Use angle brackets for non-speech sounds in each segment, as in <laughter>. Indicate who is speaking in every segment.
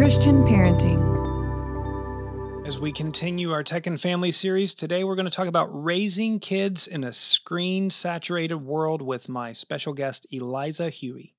Speaker 1: Christian Parenting.
Speaker 2: As we continue our Tech and Family series, today we're going to talk about raising kids in a screen saturated world with my special guest, Eliza Huie.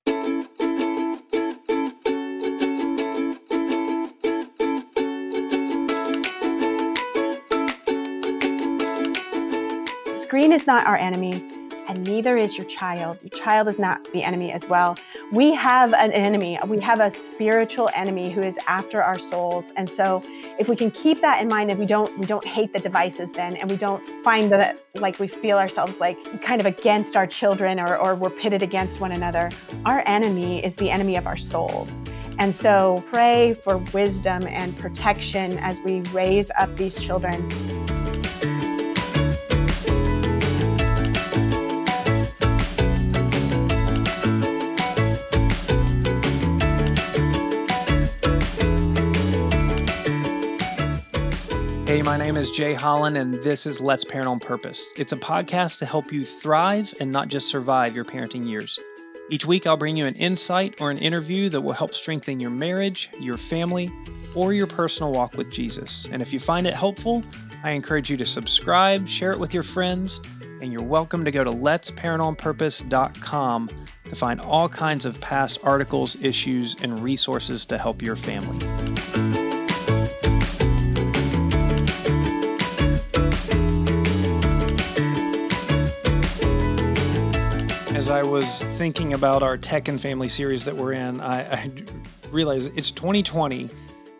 Speaker 3: Screen is not our enemy, and neither is your child. Your child is not the enemy as well. We have an enemy. We have a spiritual enemy who is after our souls. And so if we can keep that in mind and we don't we don't hate the devices then and we don't find that like we feel ourselves like kind of against our children or, or we're pitted against one another, our enemy is the enemy of our souls. And so pray for wisdom and protection as we raise up these children.
Speaker 2: Hey, my name is Jay Holland, and this is Let's Parent on Purpose. It's a podcast to help you thrive and not just survive your parenting years. Each week, I'll bring you an insight or an interview that will help strengthen your marriage, your family, or your personal walk with Jesus. And if you find it helpful, I encourage you to subscribe, share it with your friends, and you're welcome to go to letsparentonpurpose.com to find all kinds of past articles, issues, and resources to help your family. Was thinking about our tech and family series that we're in, I, I realized it's 2020.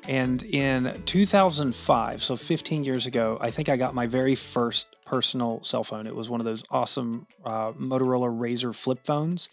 Speaker 2: And in 2005, so 15 years ago, I think I got my very first personal cell phone. It was one of those awesome uh, Motorola Razr flip phones.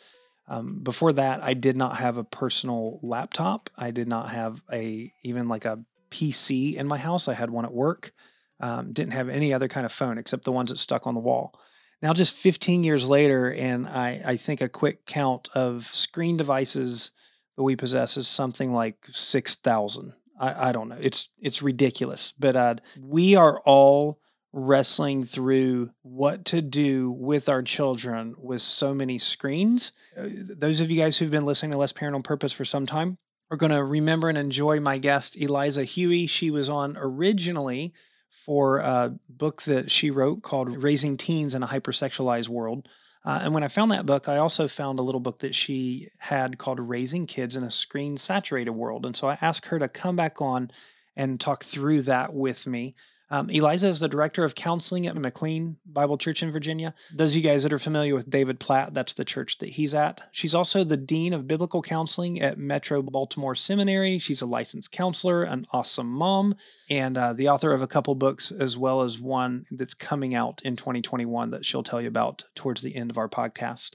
Speaker 2: Um, before that, I did not have a personal laptop. I did not have a even like a PC in my house. I had one at work. Um, didn't have any other kind of phone except the ones that stuck on the wall. Now, just 15 years later, and I, I think a quick count of screen devices that we possess is something like 6,000. I, I don't know. It's it's ridiculous, but uh, we are all wrestling through what to do with our children with so many screens. Uh, those of you guys who've been listening to Let's Parent on Purpose for some time are going to remember and enjoy my guest, Eliza Huie. She was on originally for a book that she wrote called Raising Teens in a Hypersexualized World. Uh, and when I found that book, I also found a little book that she had called Raising Kids in a Screen Saturated World. And so I asked her to come back on and talk through that with me. Um, Eliza is the director of counseling at McLean Bible Church in Virginia. Those of you guys that are familiar with David Platt, that's the church that he's at. She's also the dean of biblical counseling at Metro Baltimore Seminary. She's a licensed counselor, an awesome mom, and uh, the author of a couple books, as well as one that's coming out in 2021 that she'll tell you about towards the end of our podcast.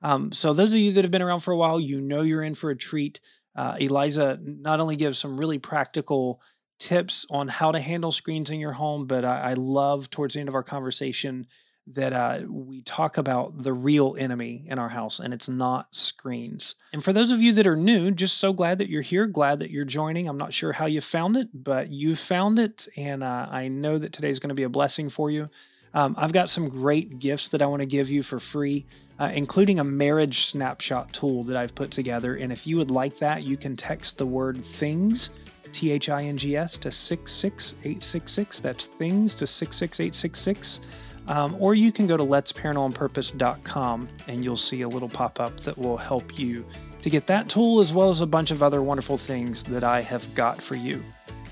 Speaker 2: Um, so, those of you that have been around for a while, you know you're in for a treat. Uh, Eliza not only gives some really practical tips on how to handle screens in your home, but I, I love towards the end of our conversation that uh, we talk about the real enemy in our house, and it's not screens. And for those of you that are new, just so glad that you're here, glad that you're joining. I'm not sure how you found it, but you found it, and uh, I know that today is going to be a blessing for you. Um, I've got some great gifts that I want to give you for free, uh, including a marriage snapshot tool that I've put together. And if you would like that, you can text the word things T H I N G S to 66866. That's things to 66866. Um, or you can go to letsparentonpurpose.com and you'll see a little pop up that will help you to get that tool as well as a bunch of other wonderful things that I have got for you.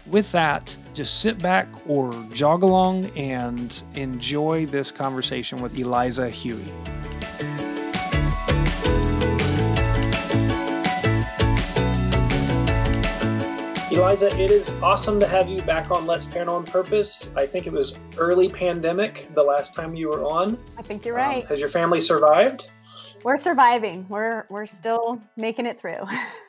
Speaker 2: With that, just sit back or jog along and enjoy this conversation with Eliza Huie. Eliza, it is awesome to have you back on Let's Parent on Purpose. I think it was early pandemic the last time you were on.
Speaker 3: I think you're right. Um,
Speaker 2: has your family survived?
Speaker 3: We're surviving. We're we're still making it through. <laughs>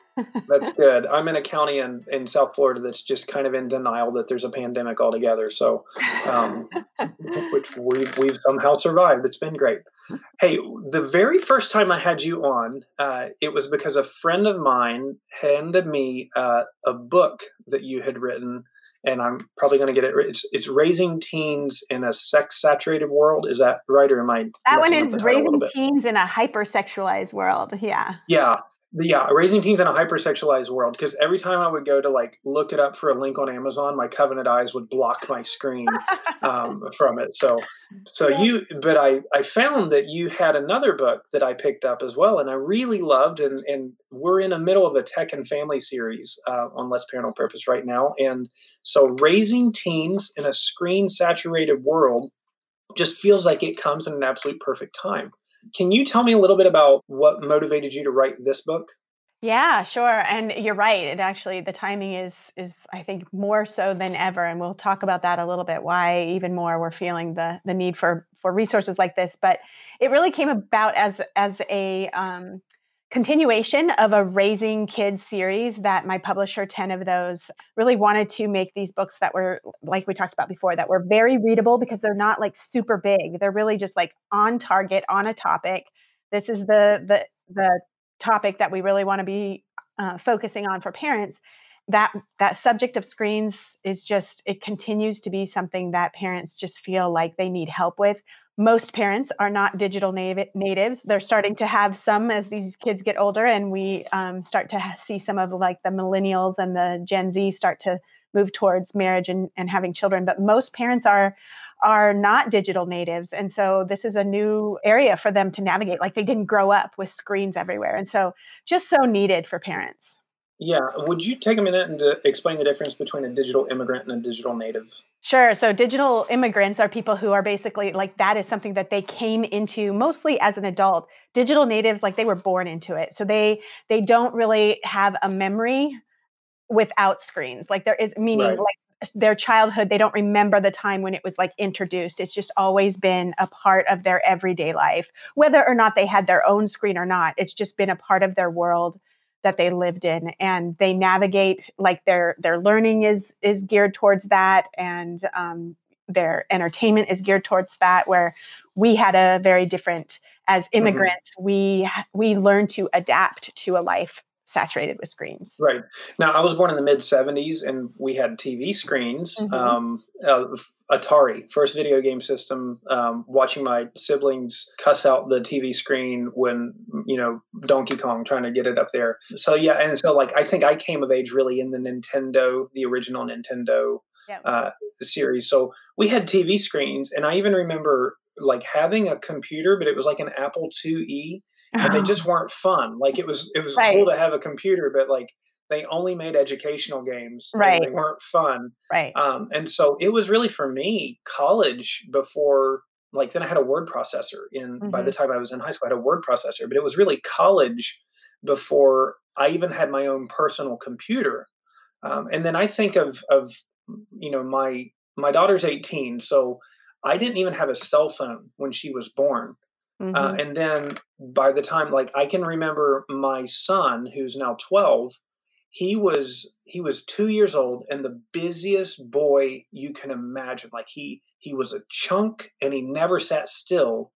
Speaker 2: that's good. I'm in a county in, in South Florida that's just kind of in denial that there's a pandemic altogether. So, um, <laughs> which we've, we've somehow survived. It's been great. Hey, the very first time I had you on, uh, it was because a friend of mine handed me uh, a book that you had written, and I'm probably going to get it. It's, it's Raising Teens in a Sex Saturated World. Is that right, or am I?
Speaker 3: That one is Raising Teens in a Hypersexualized World. Yeah.
Speaker 2: Yeah. Yeah, raising teens in a hypersexualized world. Because every time I would go to like look it up for a link on Amazon, my covenant eyes would block my screen <laughs> um, from it. So, so yeah. you, but I, I found that you had another book that I picked up as well, and I really loved. And and we're in the middle of a tech and family series uh, on Let's Parent on Purpose right now, and so raising teens in a screen saturated world just feels like it comes in an absolute perfect time. Can you tell me a little bit about what motivated you to write this book?
Speaker 3: Yeah, sure. And you're right. It actually the timing is is I think more so than ever and we'll talk about that a little bit why even more we're feeling the the need for for resources like this, but it really came about as as a um continuation of a raising kids series that my publisher 10 of those really wanted to make these books that were like we talked about before that were very readable because they're not like super big. They're really just like on target on a topic. This is the the the topic that we really want to be uh, focusing on for parents. That that subject of screens is just it continues to be something that parents just feel like they need help with most parents are not digital natives. They're starting to have some as these kids get older, and we um, start to see some of like the millennials and the Gen Z start to move towards marriage and, and having children. But most parents are are not digital natives, and so this is a new area for them to navigate. Like they didn't grow up with screens everywhere, and so just so needed for parents.
Speaker 2: Yeah. Would you take a minute and to explain the difference between a digital immigrant and a digital native?
Speaker 3: Sure. So digital immigrants are people who are basically like that is something that they came into mostly as an adult. Digital natives like they were born into it. So they they don't really have a memory without screens. Like there is meaning right. like their childhood they don't remember the time when it was like introduced. It's just always been a part of their everyday life. Whether or not they had their own screen or not, it's just been a part of their world that they lived in and they navigate like their their learning is is geared towards that and um, their entertainment is geared towards that where we had a very different as mm-hmm. immigrants mm-hmm. we we learn to adapt to a life saturated with screens.
Speaker 2: Right. Now, I was born in the mid 70s and we had TV screens. Mm-hmm. Um, uh, Atari, first video game system, um, watching my siblings cuss out the TV screen when, you know, Donkey Kong trying to get it up there. So, yeah. And so, like, I think I came of age really in the Nintendo, the original Nintendo yep. uh, series. So, we had TV screens. And I even remember like having a computer, but it was like an Apple IIe but they <laughs> just weren't fun. Like it was it was right. cool to have a computer, but like they only made educational games.
Speaker 3: Right.
Speaker 2: They weren't fun.
Speaker 3: Right.
Speaker 2: Um, and so it was really for me college before like then I had a word processor in mm-hmm. by the mm-hmm. time I was in high school, I had a word processor, but it was really college before I even had my own personal computer. Um, and then I think of of you know my my daughter's 18, so I didn't even have a cell phone when she was born. Uh, mm-hmm. Uh, and then by the time, like, I can remember my son, who's now 12, he was he was two years old and the busiest boy you can imagine. Like he he was a chunk and he never sat still.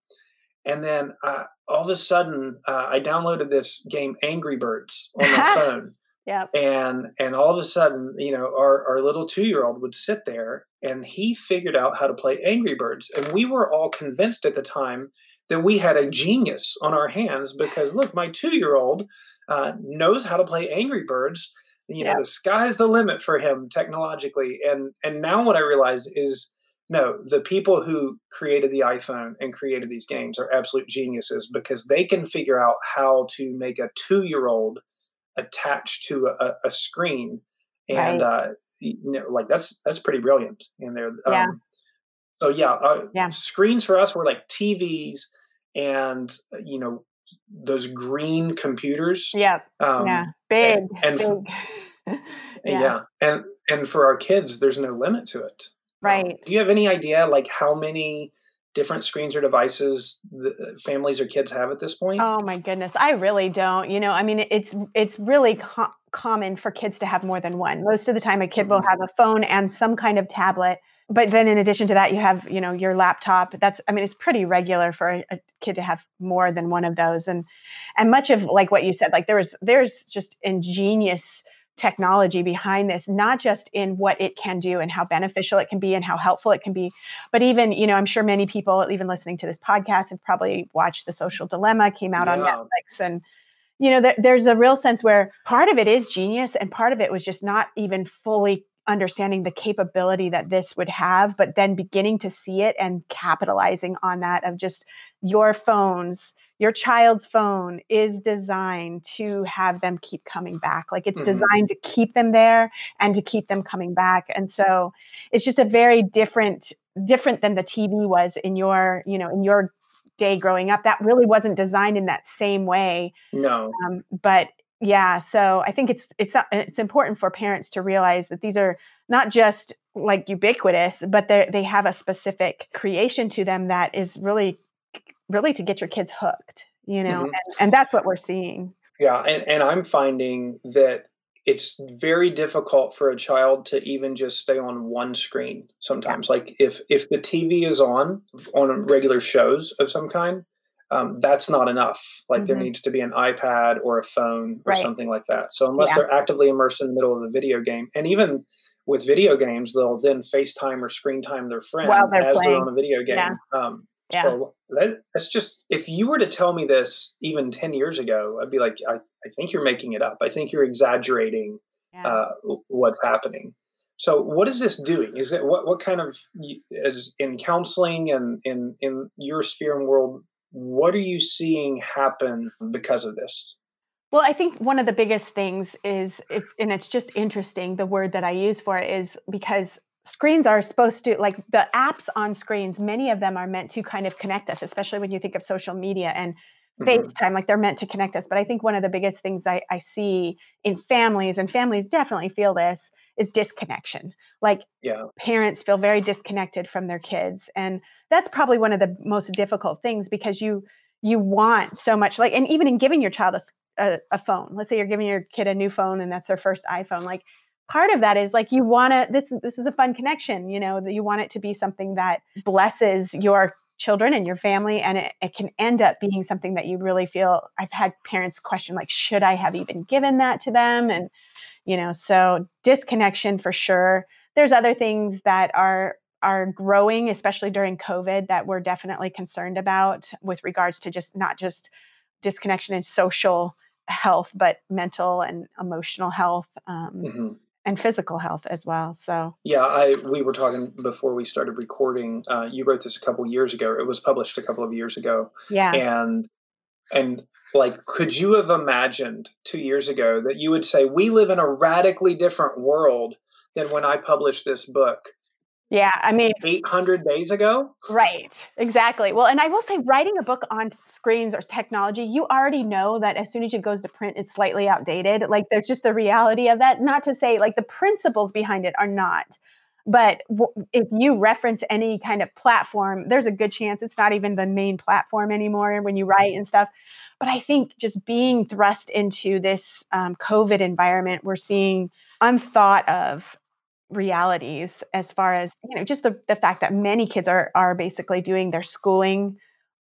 Speaker 2: And then uh, all of a sudden uh, i downloaded this game angry birds on my <laughs> phone
Speaker 3: yeah
Speaker 2: and and all of a sudden you know our, our little two year old would sit there and he figured out how to play angry birds. And we were all convinced at the time that we had a genius on our hands because look, my two year old uh, knows how to play Angry Birds. You know, the sky's the limit for him technologically. And and now what I realize is no, the people who created the iPhone and created these games are absolute geniuses because they can figure out how to make a two year old attached to a, a screen. And right. uh, you know, like that's that's pretty brilliant. in
Speaker 3: there.
Speaker 2: Um, yeah. So yeah, uh,
Speaker 3: yeah,
Speaker 2: screens for us were like TVs and uh, you know those green computers.
Speaker 3: Yeah, um, yeah, big, and, and
Speaker 2: big. <laughs> yeah. yeah, and and for our kids, there's no limit to it.
Speaker 3: Um, right. Um,
Speaker 2: do you have any idea like how many different screens or devices the uh, families or kids have at this point?
Speaker 3: Oh my goodness, I really don't. You know, I mean, it's it's really co- common for kids to have more than one. Most of the time, a kid will mm-hmm. have a phone and some kind of tablet but then in addition to that you have you know your laptop. That's i mean it's pretty regular for a, a, kid to have more than one of those. And and much of like what you said like there's there's just ingenious technology behind this not just in what it can do and how beneficial it can be and how helpful it can be but even you know i'm sure many people even listening to this podcast have probably watched the social dilemma came out yeah. on netflix. And you know, there, there's a real sense where part of it is genius and part of it was just not even fully understanding the capability that this would have, but then beginning to see it and capitalizing on that of just your phones, your child's phone is designed to have them keep coming back. Like it's mm-hmm. designed to keep them there and to keep them coming back. And so it's just a very different different than the TV was in your, you know, in your day growing up. That really wasn't designed in that same way.
Speaker 2: No.
Speaker 3: Um, but yeah, so I think it's it's uh, it's important for parents to realize that these are not just like ubiquitous, but they they have a specific creation to them that is really really to get your kids hooked, you know, mm-hmm. and, and that's what we're seeing.
Speaker 2: Yeah, and, and I'm finding that it's very difficult for a child to even just stay on one screen sometimes yeah. like if if the tv is on on regular shows of some kind um, that's not enough like mm-hmm. there needs to be an ipad or a phone or right. something like that so unless yeah. they're actively immersed in the middle of a video game and even with video games they'll then facetime or screen time their friend as playing. they're on a video game yeah. Um, yeah. So that, that's just if you were to tell me this even 10 years ago i'd be like i, I think you're making it up i think you're exaggerating yeah. uh, what's happening so what is this doing is it what, what kind of as in counseling and in in your sphere and world what are you seeing happen because of this
Speaker 3: well i think one of the biggest things is it's, and it's just interesting the word that i use for it is because screens are supposed to like the apps on screens many of them are meant to kind of connect us especially when you think of social media and. Mm-hmm. facetime like they're meant to connect us but i think one of the biggest things that I, see in families and families definitely feel this is disconnection like
Speaker 2: yeah.
Speaker 3: parents feel very disconnected from their kids and that's probably one of the most difficult things because you you want so much like and even in giving your child a, a, a phone let's say you're giving your kid a new phone and that's their first iphone like part of that is like you want to this this is a fun connection you know that you want it to be something that blesses your children and your family and it, it, can end up being something that you really feel i've had parents question like should i have even given that to them? And you know so disconnection for sure. There's other things that are are growing especially during covid that we're definitely concerned about with regards to just not just disconnection and social health but mental and emotional health um, mm-hmm and physical health as well. So
Speaker 2: yeah, I we were talking before we started recording. Uh, you wrote this a couple years ago. It was published a couple of years ago.
Speaker 3: Yeah,
Speaker 2: and and like, could you have imagined two years ago that you would say we live in a radically different world than when I published this book?
Speaker 3: Yeah, I mean,
Speaker 2: 800 days ago?
Speaker 3: Right, exactly. Well, and I will say, writing a book on screens or technology, you already know that as soon as it goes to print, it's slightly outdated. Like, there's just the reality of that. Not to say, like, the principles behind it are not. But w- if you reference any kind of platform, there's a good chance it's not even the main platform anymore when you write and stuff. But I think just being thrust into this um, COVID environment, we're seeing unthought of realities as far as you know just the, the fact that many kids are are basically doing their schooling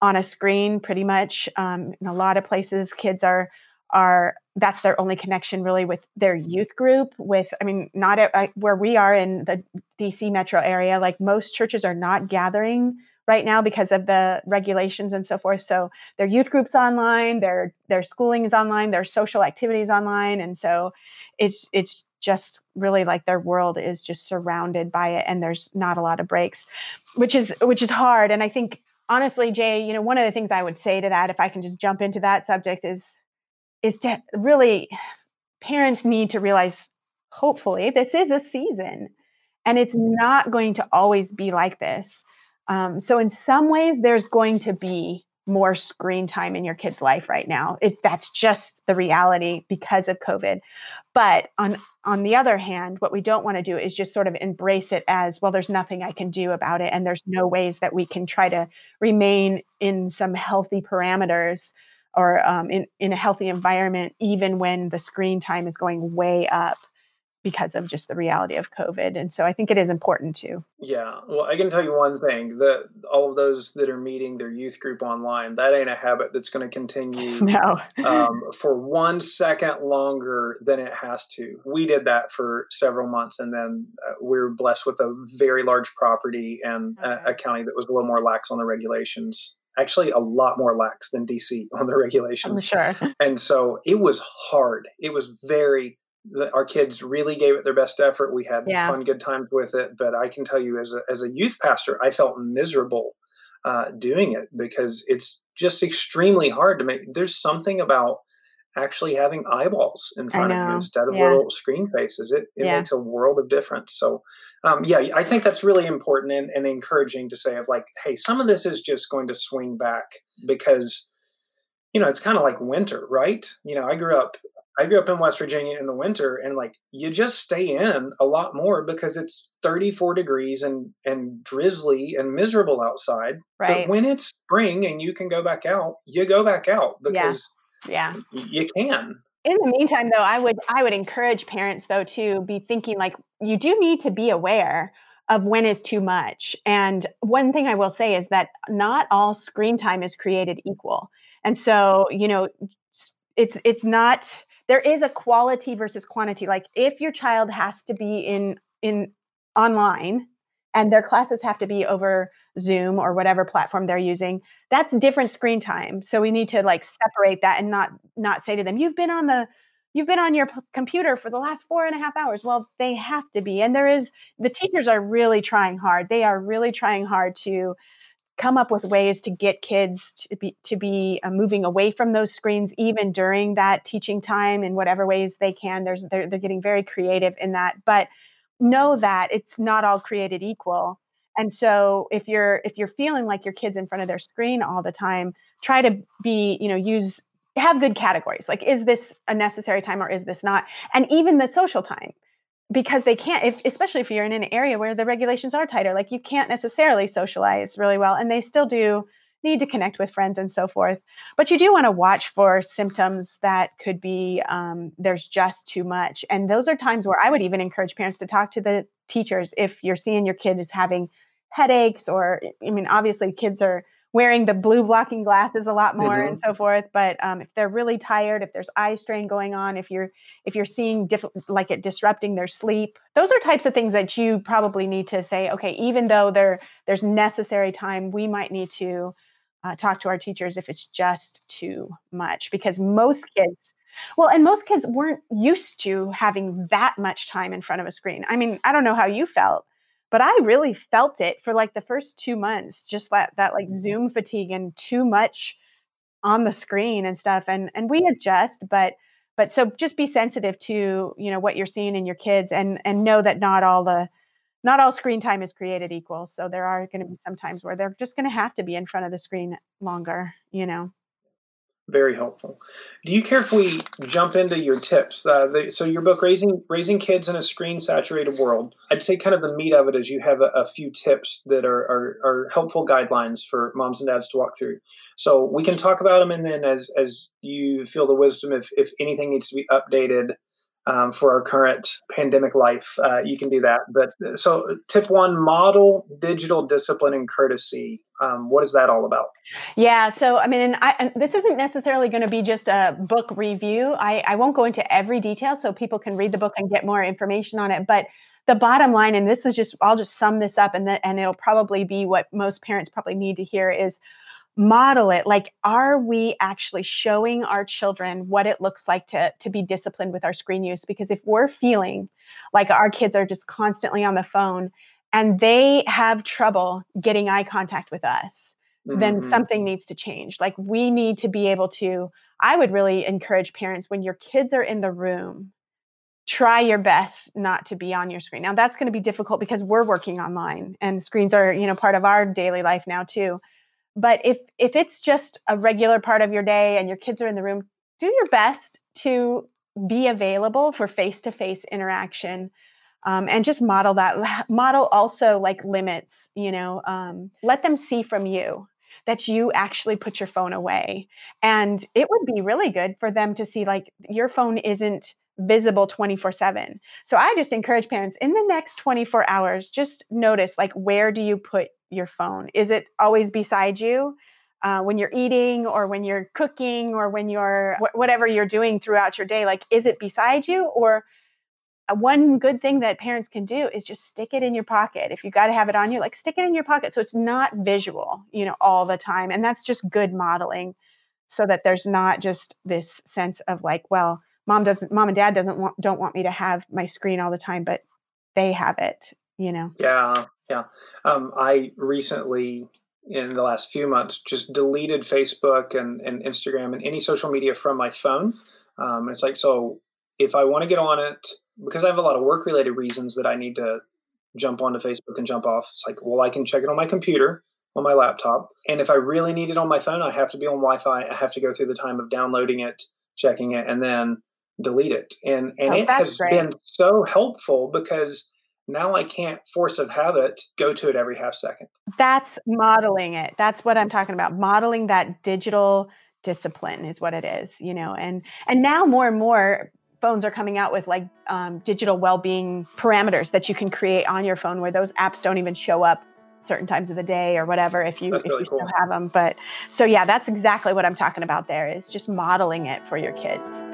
Speaker 3: on a screen pretty much um, in a lot of places kids are are that's their only connection really with their youth group with i mean not at, where we are in the dc metro area like most churches are not gathering right now because of the regulations and so forth so their youth groups online their their schooling is online their social activities online and so it's it's just really like their world is just surrounded by it and there's not a lot of breaks which is which is hard. And i think honestly jay you know one of the things i would say to that if i can just jump into that subject is is to really parents need to realize hopefully this is a season and it's not going to always be like this. Um, so in some ways there's going to be more screen time in your kid's life right now. It, that's just the reality because of COVID. But on on the other hand, what we don't want to do is just sort of embrace it as well. There's nothing I can do about it, and there's no ways that we can try to remain in some healthy parameters or um, in in a healthy environment, even when the screen time is going way up because of just the reality of COVID. And so I think it is important too.
Speaker 2: Yeah. Well, I can tell you one thing that all of those that are meeting their youth group online, that ain't a habit that's going <laughs> to continue
Speaker 3: no.
Speaker 2: um, <laughs> for one second longer than it has to. We did that for several months and then uh, we are blessed with a very large property and okay. a, a county that was a little more lax on the regulations actually a lot more lax than DC <laughs> on the regulations.
Speaker 3: I'm sure.
Speaker 2: And so it was hard. It was very our kids really gave it their best effort. We had yeah. fun, good times with it. But I can tell you, as a as a youth pastor, I felt miserable uh, doing it because it's just extremely hard to make. There's something about actually having eyeballs in front of you instead of yeah. little screen faces. It, it yeah. makes a world of difference. So, um, yeah, I think that's really important and, and encouraging to say of like, hey, some of this is just going to swing back because, you know, it's kind of like winter, right? You know, I grew up. I grew up in West Virginia in the winter and like you just stay in a lot more because it's 34 degrees and and drizzly and miserable outside.
Speaker 3: Right.
Speaker 2: But when it's spring and you can go back out, you go back out because
Speaker 3: yeah.
Speaker 2: you can.
Speaker 3: In the meantime though i would i would encourage parents though to be thinking like you do need to be aware of when is too much. And one thing i will say is that not all screen time is created equal. And so you know it's it's not there is a quality versus quantity like if your child has to be in in online and their classes have to be over Zoom or whatever platform they're using, that's different screen time. So we need to like separate that and not not say to them, "You've been on the you've been on your p- computer for the last four and a half hours." Well, they have to be, and there is the teachers are really trying hard. They are really trying hard to come up with ways to get kids to be to be uh, moving away from those screens even during that teaching time in whatever ways they can there's they're, they're getting very creative in that but know that it's not all created equal and so if you're if you're feeling like your kids in front of their screen all the time, try to be, you know, use have good categories. Like is this a necessary time or is this not? And even the social time because they can't if especially if you're in an area where the regulations are tighter like you can't necessarily socialize really well and they still do need to connect with friends and so forth. But you do want to watch for symptoms that could be um, there's just too much. And those are times where i would even encourage parents to talk to the teachers if you're seeing your kid is having headaches or i mean obviously kids are wearing the blue blocking glasses a lot more mm-hmm. and so forth but um, if they're really tired if there's eye strain going on if you're if you're seeing diff- like it disrupting their sleep those are types of things that you probably need to say okay even though there there's necessary time we might need to uh, talk to our teachers if it's just too much because most kids well and most kids weren't used to having that much time in front of a screen i mean i don't know how you felt but I really felt it for like the first two months, just that that like mm-hmm. Zoom fatigue and too much on the screen and stuff. And and we adjust, but but so just be sensitive to you know what you're seeing in your kids and and know that not all the not all screen time is created equal. So there are going to be some times where they're just going to have to be in front of the screen longer, you know
Speaker 2: very helpful. Do you care if we jump into your tips? Uh, the, so your book, raising raising kids in a screen saturated world. I'd say kind of the meat of it is you have a, a few tips that are, are, are helpful guidelines for moms and dads to walk through. So we can talk about them, and then as as you feel the wisdom, if if anything needs to be updated um, for our current pandemic life, uh, you can do that. But uh, so, tip one: model digital discipline and courtesy. Um, what is that all about?
Speaker 3: Yeah. So, I mean, and, I, and this isn't necessarily going to be just a book review. I, I won't go into every detail, so people can read the book and get more information on it. But the bottom line, and this is just, I'll just sum this up, and and it'll probably be what most parents probably need to hear is model it like are we actually showing our children what it looks like to to be disciplined with our screen use? Because if we're feeling like our kids are just constantly on the phone and they have trouble getting eye contact with us mm-hmm. then something needs to change. Like we need to be able to i would really encourage parents when your kids are in the room try your best not to be on your screen. Now that's going to be difficult because we're working online and screens are you know part of our daily life now too but if if it's just a regular part of your day and your kids are in the room do your best to be available for face-to-face interaction um, and just model that <laughs> model also like limits you know um, let them see from you that you actually put your phone away. And it would be really good for them to see like your phone isn't visible 24 7 so i just encourage parents in the next 24 hours just notice like where do you put your phone? Is it always beside you uh, when you're eating or when you're cooking or when you're wh- whatever you're doing throughout your day? Like, is it beside you or uh, one good thing that parents can do is just stick it in your pocket. If you got to have it on you, like stick it in your pocket so it's not visual, you know, all the time. And that's just good modeling so that there's not just this sense of like, well, mom doesn't mom and dad doesn't want don't want me to have my screen all the time, but they have it, you know.
Speaker 2: Yeah. Yeah. Um, I recently in the last few months just deleted Facebook and, and Instagram and any social media from my phone. Um, it's like, so if I want to get on it, because I have a lot of work related reasons that I need to jump onto Facebook and jump off, it's like, well, I can check it on my computer, on my laptop. And if I really need it on my phone, I have to be on Wi Fi. I have to go through the time of downloading it, checking it, and then delete it. And, and oh, it has great. been so helpful because now I can't force of habit go to it every half second.
Speaker 3: That's modeling it. That's what I'm talking about. Modeling that digital discipline is what it is, you know. And and now more and more phones are coming out with like um, digital well-being parameters that you can create on your phone where those apps don't even show up certain times of the day or whatever if you if you cool. still have them but so yeah that's exactly what i'm talking about there is just modeling it for your kids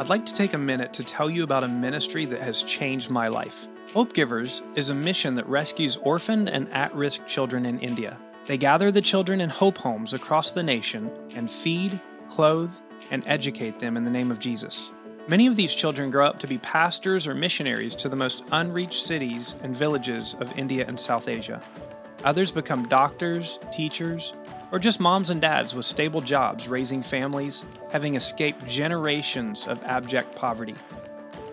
Speaker 2: I'd like to take a minute to tell you about a ministry that has changed my life. Hope Givers is a mission that rescues orphaned and at risk children in India. They gather the children in hope homes across the nation and feed, clothe, and educate them in the name of Jesus. Many of these children grow up to be pastors or missionaries to the most unreached cities and villages of India and South Asia. Others become doctors, teachers, or just moms and dads with stable jobs raising families, having escaped generations of abject poverty.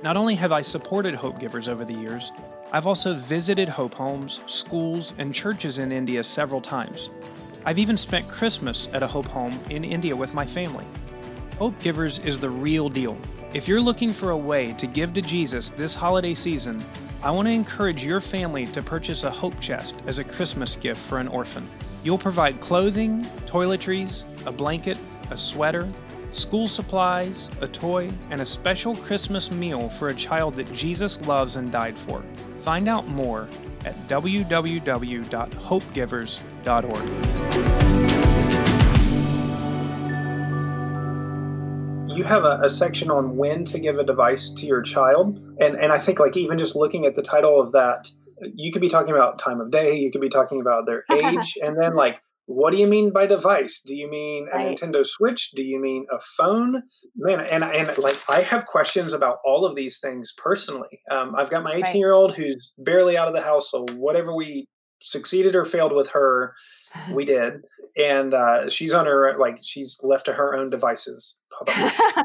Speaker 2: Not only have I supported Hope Givers over the years, I've also visited Hope Homes, schools, and churches in India several times. I've even spent Christmas at a Hope Home in India with my family. Hope Givers is the real deal. If you're looking for a way to give to Jesus this holiday season, I want to encourage your family to purchase a Hope Chest as a Christmas gift for an orphan. You'll provide clothing, toiletries, a blanket, a sweater, school supplies, a toy, and a special Christmas meal for a child that Jesus loves and died for. Find out more at www.hopegivers.org. You have a, a, section on when to give a device to your child. And, and I think, like, even just looking at the title of that, you could be talking about time of day, you could be talking about their <laughs> age, and then like what do you mean by device? Do you mean a right. Nintendo Switch? Do you mean a phone? Man, and and like I have questions about all of these things personally. Um, I've got my 18 year old who's barely out of the house, so whatever we succeeded or failed with her, we <laughs> did, and uh, she's on her like she's left to her own devices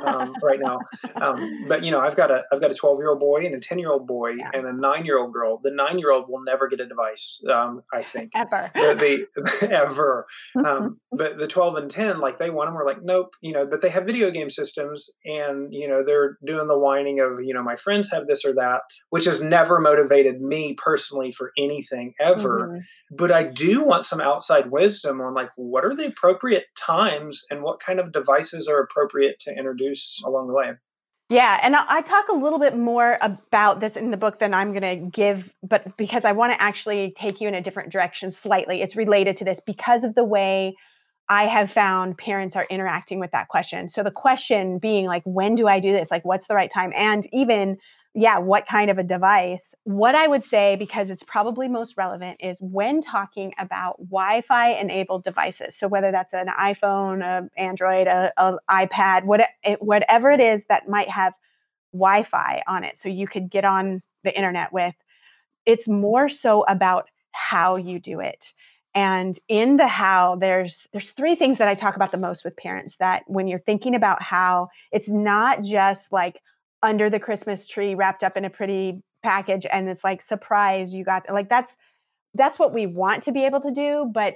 Speaker 2: um, right now. Um, but you know, I've got a I've got a 12 year old boy and a 10 year old boy yeah. and a nine year old girl. The nine year old will never get a device. Um, I think <laughs>
Speaker 3: ever.
Speaker 2: They, <laughs> ever. Um, <laughs> but the 12 and 10, like they want them. We're like, nope. You know, but they have video game systems, and you know they're doing the whining of you know my friends have this or that, which has never motivated me personally for anything ever. Mm-hmm. But I do want some outside wisdom on like what are the appropriate times and what kind of devices are appropriate appropriate to introduce along the way.
Speaker 3: Yeah, and I talk a little bit more about this in the book than I'm going to give, but because I want to actually take you in a different direction slightly. It's related to this because of the way I have found parents are interacting with that question. So the question being like, when do I do this? Like, what's the right time? And even yeah, what kind of a device? What I would say, because it's probably most relevant, is when talking about Wi Fi enabled devices. So, whether that's an iPhone, an Android, a, a iPad, what, whatever it is that might have Wi Fi on it, so you could get on the internet with, it's more so about how you do it. And in the how, there's there's three things that I talk about the most with parents that when you're thinking about how, it's not just like, under the Christmas tree wrapped up in a pretty package and it's like surprise you got like that's that's what we want to be able to do but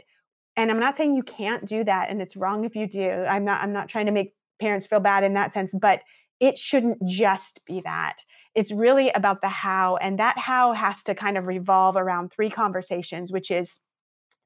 Speaker 3: and I'm not saying you can't do that and it's wrong if you do. I'm not I'm not trying to make parents feel bad in that sense, but it shouldn't just be that. It's really about the how and that how has to kind of revolve around three conversations which is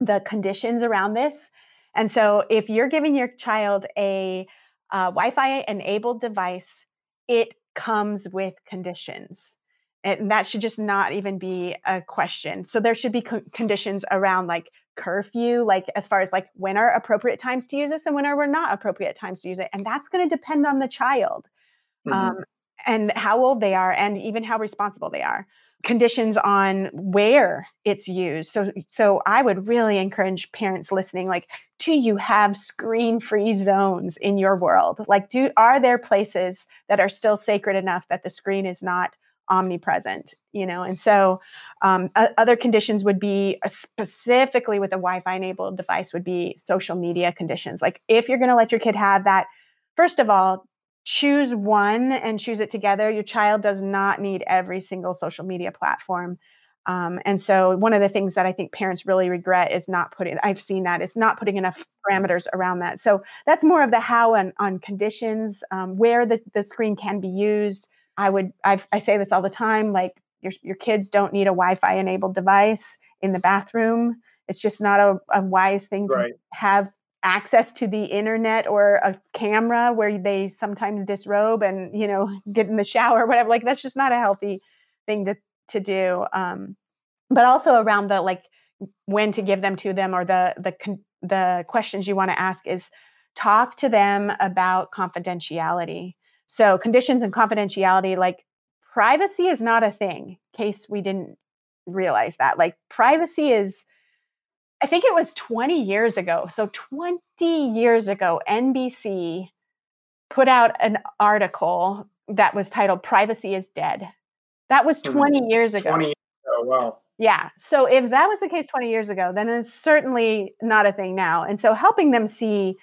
Speaker 3: the conditions around this. And so if you're giving your child a uh, Wi-Fi enabled device, it comes with conditions. And that should just not even be a question. So there should be co- conditions around like curfew, like as far as like when are appropriate times to use this and when are we're not appropriate times to use it. And that's going to depend on the child mm-hmm. um, and how old they are and even how responsible they are. Conditions on where it's used. So, so I would really encourage parents listening, like, do you have screen-free zones in your world? Like, do are there places that are still sacred enough that the screen is not omnipresent? You know, and so um, other conditions would be uh, specifically with a Wi-Fi enabled device would be social media conditions. Like if you're going to let your kid have that, first of all, choose one and choose it together. Your child does not need every single social media platform. Um, and so one of the things that I think parents really regret is not putting, I've seen that, is not putting enough parameters around that. So that's more of the how and on conditions, um, where the, the screen can be used. I would, I've, I say this all the time, like your, your kids don't need a Wi-Fi enabled device in the bathroom. It's just not a, a wise thing to right. have access to the internet or a camera where they sometimes disrobe and you know <laughs> get in the shower or whatever. Like that's just not a healthy thing to to do. Um, but also around the like when to give them to them or the the the questions you want to ask is talk to them about confidentiality. So conditions and confidentiality, like privacy is not a thing, case we didn't realize that. Like privacy is I think it was 20 years ago. So 20 years ago, NBC put out an article that was titled Privacy is Dead. That was 20 years ago.
Speaker 2: 20 years ago, wow.
Speaker 3: Yeah. So if that was the case 20 years ago, then it's certainly not a thing now. And so helping them see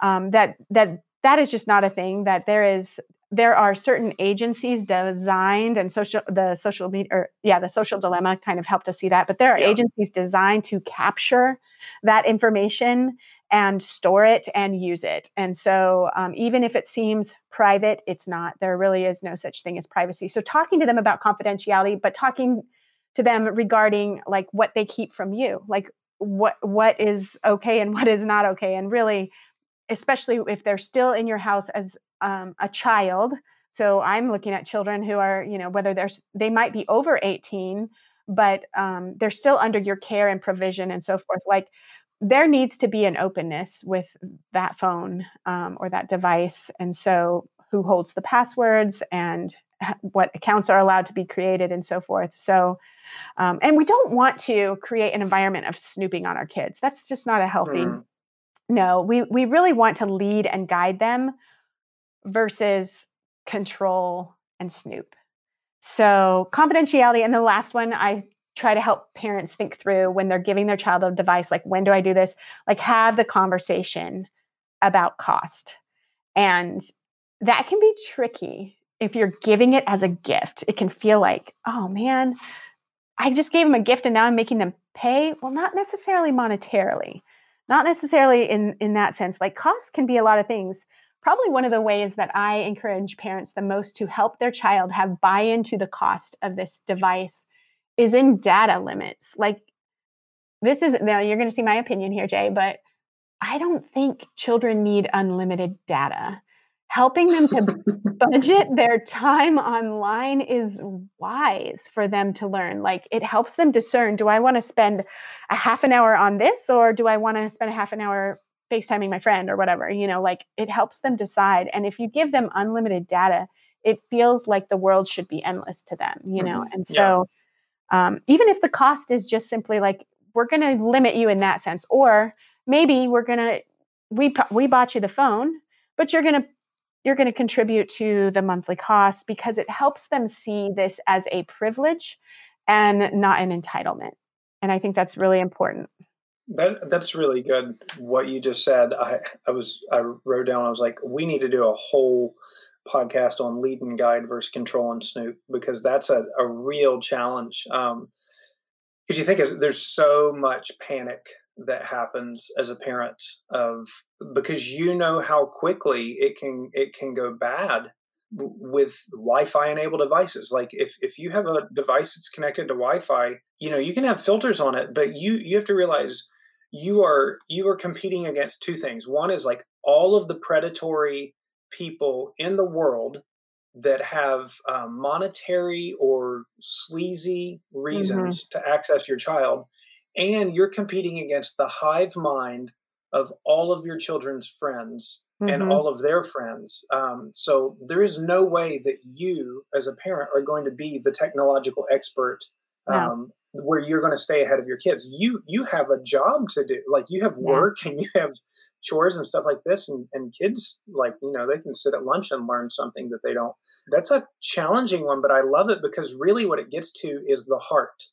Speaker 3: um, that that that is just not a thing, that there is there are certain agencies designed and social the social media or yeah the social dilemma kind of helped us see that but there are yeah. agencies designed to capture that information and store it and use it and so um, even if it seems private it's not there really is no such thing as privacy so talking to them about confidentiality but talking to them regarding like what they keep from you like what what is okay and what is not okay and really especially if they're still in your house as um, a child. So I'm looking at children who are, you know, whether there's they might be over 18, but um, they're still under your care and provision and so forth. Like there needs to be an openness with that phone um, or that device, and so who holds the passwords and what accounts are allowed to be created and so forth. So. Um, and we don't want to create an environment of snooping on our kids. That's just not a healthy. Mm. No, we we really want to lead and guide them versus control and snoop. So, confidentiality. And the last one I try to help parents think through when they're giving their child a device like, when do I do this? Like, have the conversation about cost. And that can be tricky if you're giving it as a gift. It can feel like, oh man, I just gave them a gift and now I'm making them pay. Well, not necessarily monetarily, not necessarily in, in that sense. Like, cost can be a lot of things probably one of the ways that I encourage parents the most to help their child have buy into the cost of this device is in data limits. Like, this is now you're going to see my opinion here, Jay, but I don't think children need unlimited data. Helping them to budget <laughs> their time online is wise for them to learn. Like, it helps them discern do I want to spend a half an hour on this or do I want to spend a half an hour FaceTiming my friend or whatever, you know, like it helps them decide. And if you give them unlimited data, it feels like the world should be endless to them, you know? Mm-hmm. And so, yeah. Um, even if the cost is just simply like, we're going to limit you in that sense, or maybe we're going to, we, we bought you the phone, but you're going to, you're going to contribute to the monthly cost because it helps them see this as a privilege and not an entitlement. And I think that's really important.
Speaker 2: That that's really good. What you just said, I I was I wrote down. I was like, we need to do a whole podcast on lead and guide versus control and snoop because that's a, a real challenge. Um, because you think there's so much panic that happens as a parent of because you know how quickly it can it can go bad with Wi-Fi enabled devices. Like if if you have a device that's connected to Wi-Fi, you know you can have filters on it, but you you have to realize you are you are competing against two things. One is like all of the predatory people in the world that have um, monetary or sleazy reasons mm-hmm. to access your child, and you're competing against the hive mind of all of your children's friends mm-hmm. and all of their friends. Um, so there is no way that you, as a parent, are going to be the technological expert um, where you're going to stay ahead of your kids. You you have a job to do. Like you have work yeah. and you have chores and stuff like this. And, and kids, like you know, they can sit at lunch and learn something that they don't. That's a challenging one, but I love it because really what it gets to is the heart.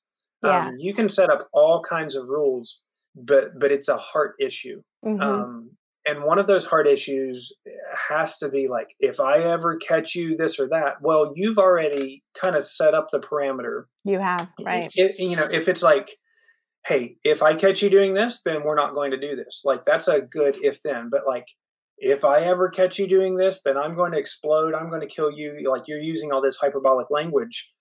Speaker 2: Yeah. Um, you can set up all kinds of rules, but but it's a heart issue. Mm-hmm. Um, and one of those heart issues has to be like if i ever catch you this or that well you've already kind of set up the parameter
Speaker 3: you have right
Speaker 2: it, you know if it's like hey if i catch you doing this then we're not going to do this like that's a good if then but like if i ever catch you doing this then i'm going to explode i'm going to kill you like you're using all this hyperbolic language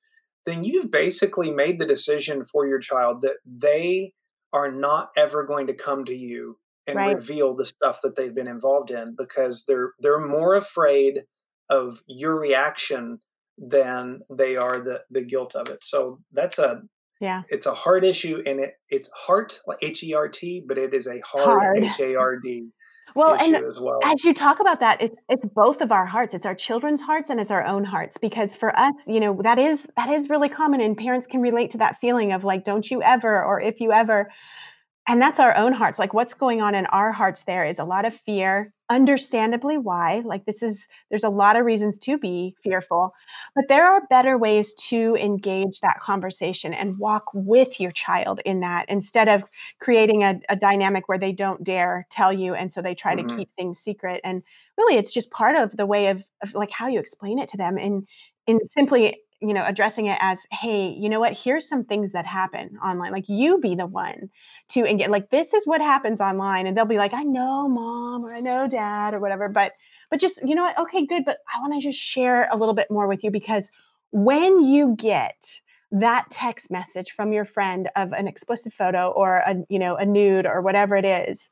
Speaker 2: then you've basically made the decision for your child that they are not ever going to come to you and right. reveal the stuff that they've been involved in because they're they're more afraid of your reaction than they are the the guilt of it. So that's a
Speaker 3: yeah,
Speaker 2: it's a hard issue, and it it's heart like H E R T, but it is a hard <laughs> H A R D.
Speaker 3: Well, and as, well. as you talk about that, it's it's both of our hearts. It's our children's hearts and it's our own hearts. Because for us, you know, that is that is really common, and parents can relate to that feeling of like, "Don't you ever," or "If you ever." And that's our own hearts. Like what's going on in our hearts there is a lot of fear. Understandably why? Like this is there's a lot of reasons to be fearful but there are better ways to engage that conversation and walk with your child in that instead of creating a, a dynamic where they don't dare tell you and so they try mm-hmm. to keep things secret. And really it's just part of the way of, of like how you explain it to them and in simply you know addressing it as hey you know what? Here's some things that happen online. Like you be the one to and get like this is what happens online and they'll be like i know mom or i know dad or whatever but but just you know what? Okay good but i want to just share a little bit more with you because when you get that text message from your friend of an explicit photo or a you know a nude or whatever it is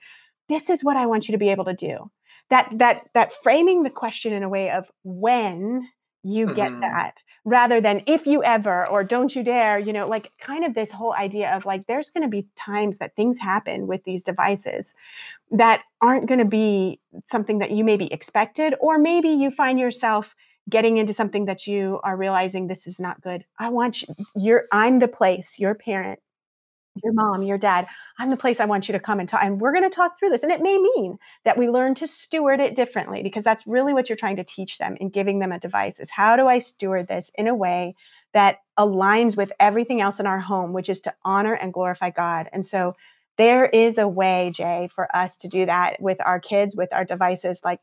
Speaker 3: this is what i want you to be able to do. That that that framing the question in a way of when you mm-hmm. get that rather than if you ever or don't you dare, you know, like kind of this whole idea of like there's going to be times that things happen with these devices that aren't going to be something that you maybe expected, or maybe you find yourself getting into something that you are realizing this is not good. I want you, you're, I'm the place, your parent your mom, your dad, I'm the place I want you to come and talk. And we're going to talk through this. And it may mean that we learn to steward it differently because that's really what you're trying to teach them in giving them a device is how do I steward this in a way that aligns with everything else in our home, which is to honor and glorify God. And so there is a way, Jay, for us to do that with our kids, with our devices. Like,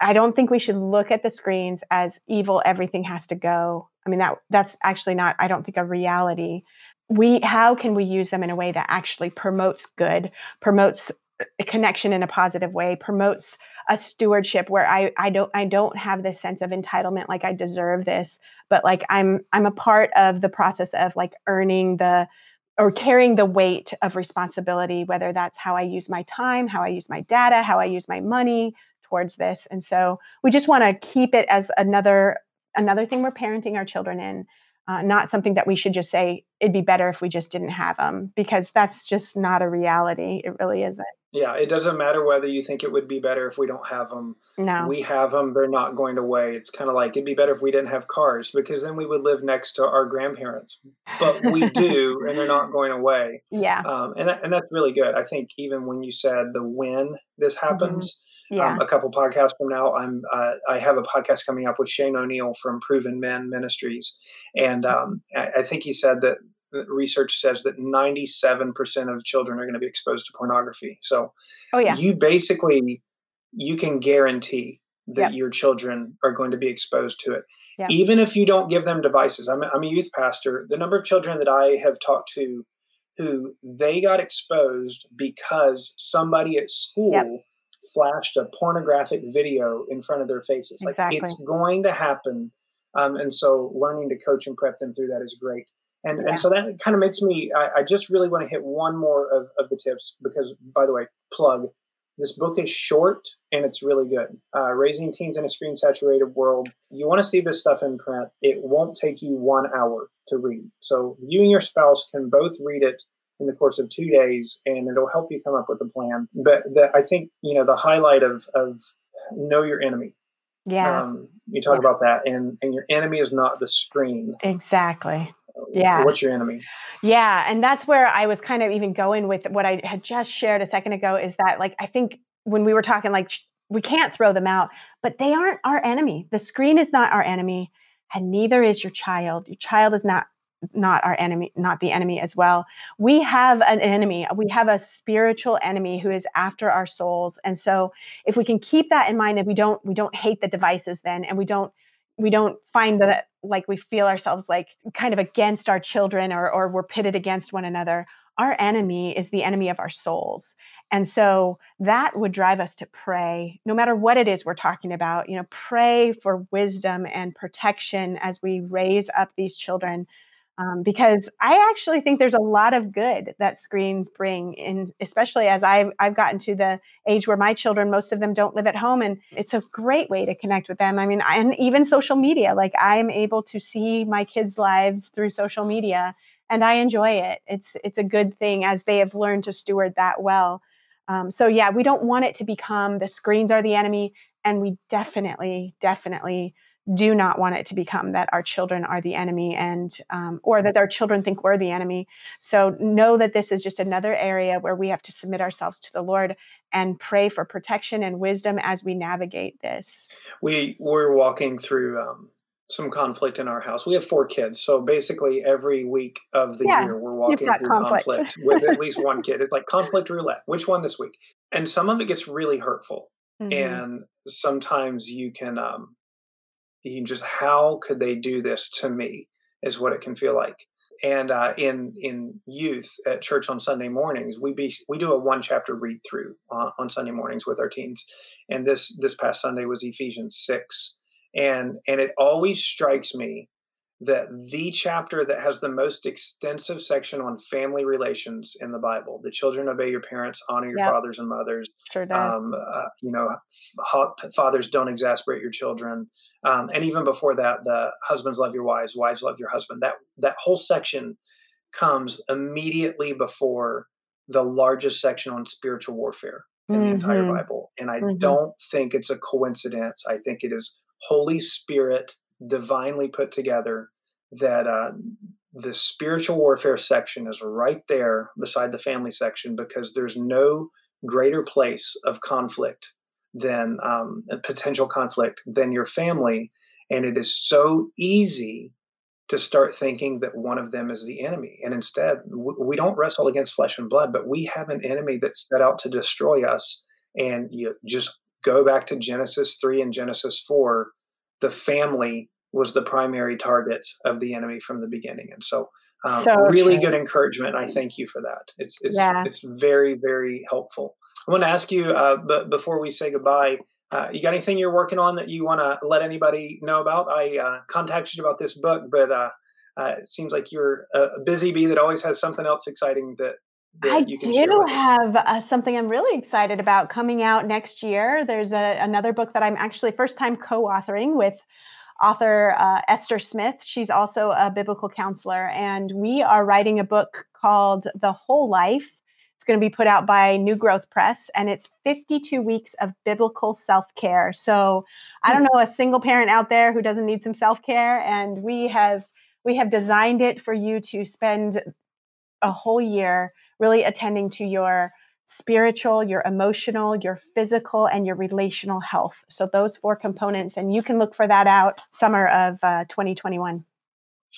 Speaker 3: I don't think we should look at the screens as evil, everything has to go. I mean, that that's actually not, I don't think, a reality we how can we use them in a way that actually promotes good promotes a connection in a positive way promotes a stewardship where I, I don't I don't have this sense of entitlement like I deserve this but like I'm I'm a part of the process of like earning the or carrying the weight of responsibility whether that's how I use my time how I use my data how I use my money towards this. And so we just want to keep it as another another thing we're parenting our children in uh, not something that we should just say it'd be better if we just didn't have them because that's just not a reality. It really isn't.
Speaker 2: Yeah it doesn't matter whether you think it would be better if we don't have them
Speaker 3: no.
Speaker 2: We have them they're not going away. It's kind of like it'd be better if we didn't have cars because then we would live next to our grandparents. But we <laughs> do and they're not going away.
Speaker 3: Yeah.
Speaker 2: Um, and, and that's really good. I think even when you said the when this mm-hmm. happens yeah. Um, a couple podcasts from now, I'm uh, I have a podcast coming up with Shane O'Neill from Proven Men Ministries, and um, I, I think he said that research says that 97% of children are going to be exposed to pornography. So,
Speaker 3: oh yeah,
Speaker 2: you basically you can guarantee that yep. your children are going to be exposed to it, yep. even if you don't give them devices. I'm a, I'm a youth pastor. The number of children that I have talked to who they got exposed because somebody at school. Yep flashed a pornographic video in front of their faces. Exactly. Like it's going to happen. Um, and so learning to coach and prep them through that is great. And, yeah. and so that kind of makes me, I, I, just really want to hit one more of, of the tips because, by the way, plug, this book is short and it's really good. Uh, Raising Teens in a Screen Saturated World. You want to see this stuff in print. It won't take you one hour to read. So you and your spouse can both read it in the course of two days, and it'll help you come up with a plan. But the, I think you know the highlight of of know your enemy.
Speaker 3: Yeah,
Speaker 2: um, you talk yeah. about that, and and your enemy is not the screen.
Speaker 3: Exactly. Yeah.
Speaker 2: What's your enemy?
Speaker 3: Yeah, and that's where I was kind of even going with what I had just shared a second ago. Is that like I think when we were talking like we can't throw them out, but they aren't our enemy. The screen is not our enemy, and neither is your child. Your child is not not our enemy, not the enemy as well. We have an enemy. We have a spiritual enemy who is after our souls. And so if we can keep that in mind that we don't we don't hate the devices then and we don't we don't find that like we feel ourselves like kind of against our children or or we're pitted against one another our enemy is the enemy of our souls. And so that would drive us to pray, no matter what it is we're talking about, you know, pray for wisdom and protection as we raise up these children. Um, because I actually think there's a lot of good that screens bring, and especially as I've, I've gotten to the age where my children, most of them don't live at home, and it's a great way to connect with them. I mean, and even social media, like I'm able to see my kids' lives through social media and I enjoy it. It's it's a good thing as they have learned to steward that well. Um, so yeah, we don't want it to become the screens are the enemy, and we definitely, definitely do not want it to become that our children are the enemy and um, or that our children think we're the enemy so know that this is just another area where we have to submit ourselves to the lord and pray for protection and wisdom as we navigate this
Speaker 2: we we're walking through um, some conflict in our house. We have four kids, so basically every week of the yeah, year we're walking through conflict, conflict with at least one kid. It's <laughs> like conflict roulette. Which one this week? And some of it gets really hurtful, mm-hmm. and sometimes you can um, you just how could they do this to me is what it can feel like. And uh, in in youth at church on Sunday mornings, we be we do a one chapter read through on, on Sunday mornings with our teens, and this this past Sunday was Ephesians six and and it always strikes me that the chapter that has the most extensive section on family relations in the Bible, the children obey your parents, honor your yep. fathers and mothers.
Speaker 3: Sure does. Um,
Speaker 2: uh, you know, fathers don't exasperate your children, um, and even before that, the husbands love your wives, wives love your husband. That that whole section comes immediately before the largest section on spiritual warfare in mm-hmm. the entire mm-hmm. Bible, and I mm-hmm. don't think it's a coincidence. I think it is Holy Spirit divinely put together that uh, the spiritual warfare section is right there beside the family section because there's no greater place of conflict than um, potential conflict than your family. And it is so easy to start thinking that one of them is the enemy. And instead, we don't wrestle against flesh and blood, but we have an enemy that's set out to destroy us. And you just go back to Genesis 3 and Genesis 4, the family was the primary target of the enemy from the beginning. And so, um, so really good encouragement. I thank you for that. It's it's yeah. it's very very helpful. I want to ask you, uh, but before we say goodbye, uh, you got anything you're working on that you want to let anybody know about? I uh, contacted you about this book, but uh, uh, it seems like you're a busy bee that always has something else exciting that
Speaker 3: I do have uh, something I'm really excited about coming out next year. There's a, another book that I'm actually first time co-authoring with author uh, Esther Smith. She's also a biblical counselor, and we are writing a book called The Whole Life. It's going to be put out by New Growth Press, and it's 52 weeks of biblical self care. So I don't know a single parent out there who doesn't need some self care, and we have we have designed it for you to spend a whole year really attending to your spiritual, your emotional, your physical, and your relational health. So, those four components, and you can look for that out summer of uh, 2021.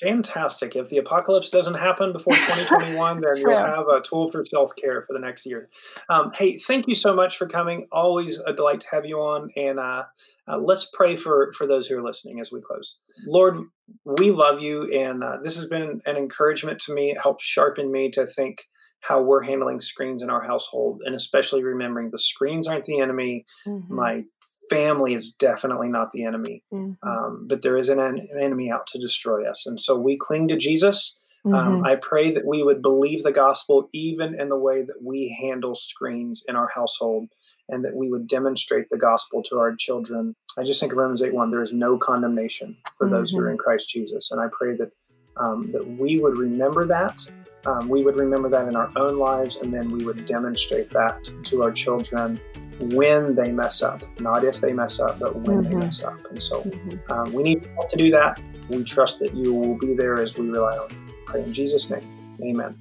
Speaker 2: Fantastic. If the apocalypse doesn't happen before <laughs> 2021, then you'll have a tool for self care for the next year. Um, hey, thank you so much for coming. Always a delight to have you on. And uh, uh, let's pray for, for those who are listening as we close. Lord, we love you. And uh, this has been an encouragement to me. It helps sharpen me to think how we're handling screens in our household and especially remembering the screens aren't the enemy mm-hmm. my family is definitely not the enemy mm-hmm. um, but there is an, an, enemy out to destroy us and so we cling to jesus um, mm-hmm. um, i pray that we would believe the gospel even in the way that we handle screens in our household and that we would demonstrate the gospel to our children i just think of romans 8 1 there is no condemnation for those who are mm-hmm. in christ jesus and i pray that um, that we would remember that
Speaker 1: um, we would remember that in our own lives, and then we would demonstrate that to our children when they mess up, not if they mess up, but when mm-hmm. they mess up. And so mm-hmm. um, we need to do that. We trust that you will be there as we rely on you. Pray in Jesus' name. Amen.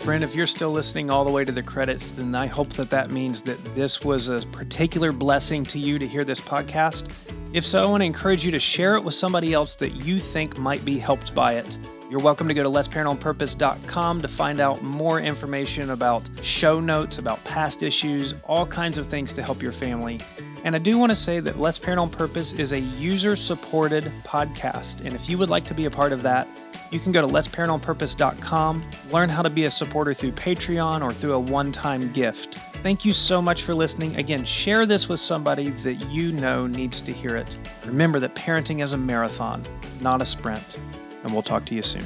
Speaker 2: Friend, if you're still listening all the way to the credits, then I hope that that means that this was a particular blessing to you to hear this podcast. If so, I want to encourage you to share it with somebody else that you think might be helped by it. You're welcome to go to letsparentonpurpose.com to find out more information about show notes, about past issues, all kinds of things to help your family. And I do want to say that Let's Parent on Purpose is a user supported podcast. And if you would like to be a part of that, you can go to letsparentonpurpose.com, learn how to be a supporter through Patreon or through a one time gift. Thank you so much for listening. Again, share this with somebody that you know needs to hear it. Remember that parenting is a marathon, not a sprint and we'll talk to you soon.